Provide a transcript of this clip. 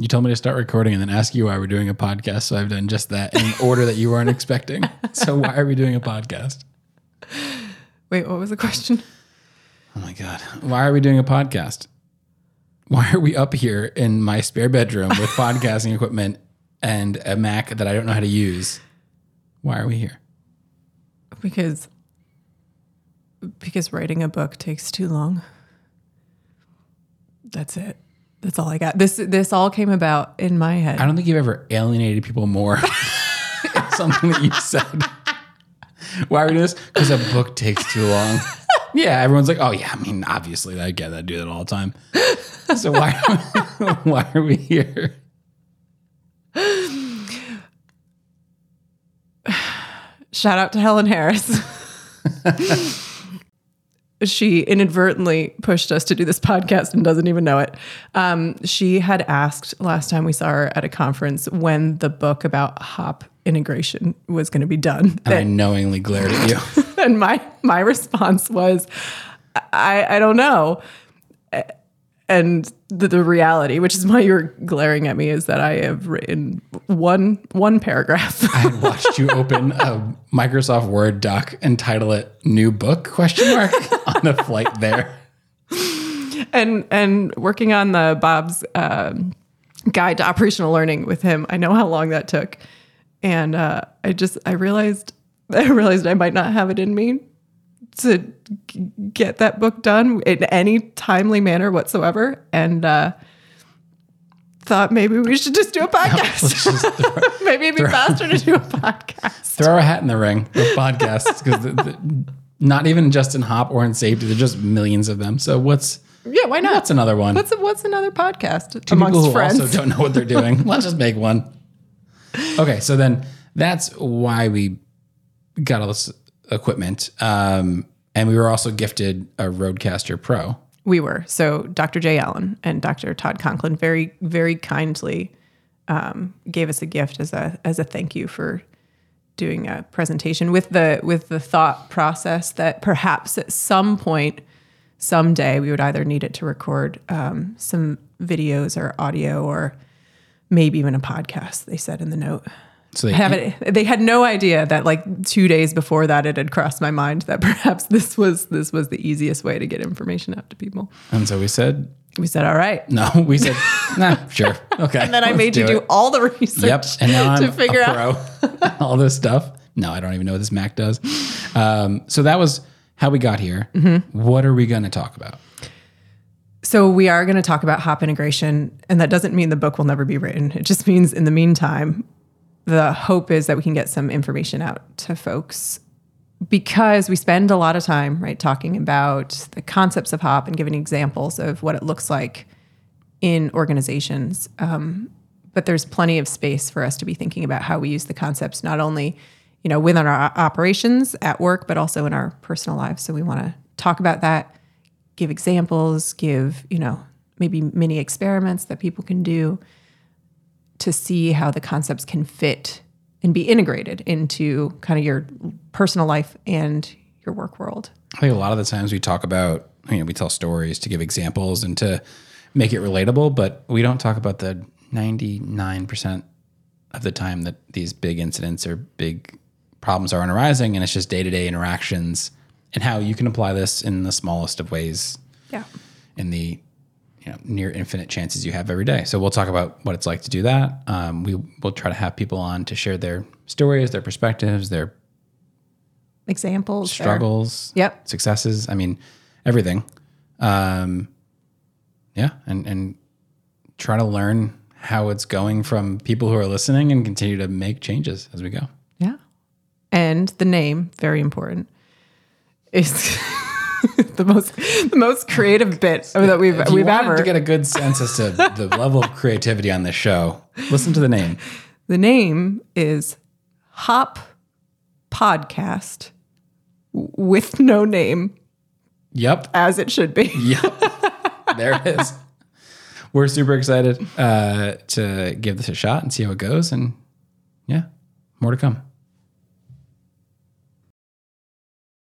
You told me to start recording and then ask you why we're doing a podcast. So I've done just that in an order that you weren't expecting. So why are we doing a podcast? Wait, what was the question? Oh my God. Why are we doing a podcast? Why are we up here in my spare bedroom with podcasting equipment and a Mac that I don't know how to use? Why are we here? Because because writing a book takes too long. That's it. That's all I got. This this all came about in my head. I don't think you've ever alienated people more. Something that you said. Why are we doing this? Because a book takes too long. Yeah, everyone's like, oh yeah, I mean, obviously I get that, I do that all the time. So why why are we here? Shout out to Helen Harris. She inadvertently pushed us to do this podcast and doesn't even know it. Um, she had asked last time we saw her at a conference when the book about hop integration was going to be done. And I knowingly glared at you. and my my response was, I I don't know. And the, the reality, which is why you're glaring at me, is that I have written one one paragraph. I had watched you open a Microsoft Word doc and title it "New Book?" question mark on the flight there. and and working on the Bob's um, guide to operational learning with him, I know how long that took, and uh, I just I realized I realized I might not have it in me to g- get that book done in any timely manner whatsoever, and uh, thought maybe we should just do a podcast. throw, maybe it'd be faster to do a podcast. throw a hat in the ring with podcasts because not even just in hop or in safety, there's just millions of them. So what's Yeah, why not? what's another one? What's what's another podcast Two amongst people who friends? also don't know what they're doing. Let's just make one. Okay, so then that's why we got all this equipment, um, and we were also gifted a RodeCaster Pro. We were. So Dr. Jay Allen and Dr. Todd Conklin very, very kindly um, gave us a gift as a as a thank you for doing a presentation with the with the thought process that perhaps at some point, someday, we would either need it to record um, some videos or audio or maybe even a podcast. They said in the note. So they I haven't. They had no idea that like two days before that, it had crossed my mind that perhaps this was this was the easiest way to get information out to people. and so we said We said, "All right," no. We said nah, sure, okay. and then I made you do all the research. Yep, and now I'm to figure out. all this stuff. No, I don't even know what this Mac does. Um, so that was how we got here. Mm-hmm. What are we going to talk about? So we are going to talk about hop integration, and that doesn't mean the book will never be written. It just means in the meantime, the hope is that we can get some information out to folks because we spend a lot of time right talking about the concepts of hop and giving examples of what it looks like in organizations. Um, but there's plenty of space for us to be thinking about how we use the concepts not only you know within our operations at work but also in our personal lives. So we want to talk about that give examples, give, you know, maybe mini experiments that people can do to see how the concepts can fit and be integrated into kind of your personal life and your work world. I think a lot of the times we talk about, you know, we tell stories to give examples and to make it relatable, but we don't talk about the 99% of the time that these big incidents or big problems are arising. And it's just day to day interactions and how you can apply this in the smallest of ways Yeah. in the near infinite chances you have every day. So we'll talk about what it's like to do that. Um, we will try to have people on to share their stories, their perspectives, their Examples. struggles, Yep. successes. I mean, everything. Um, yeah, and and try to learn how it's going from people who are listening and continue to make changes as we go. Yeah. And the name, very important, is the most the most creative bit that we've If you we've ever to get a good sense as to the level of creativity on this show, listen to the name. The name is Hop Podcast with no name, Yep, as it should be. Yep. there it is. We're super excited uh, to give this a shot and see how it goes. And yeah, more to come.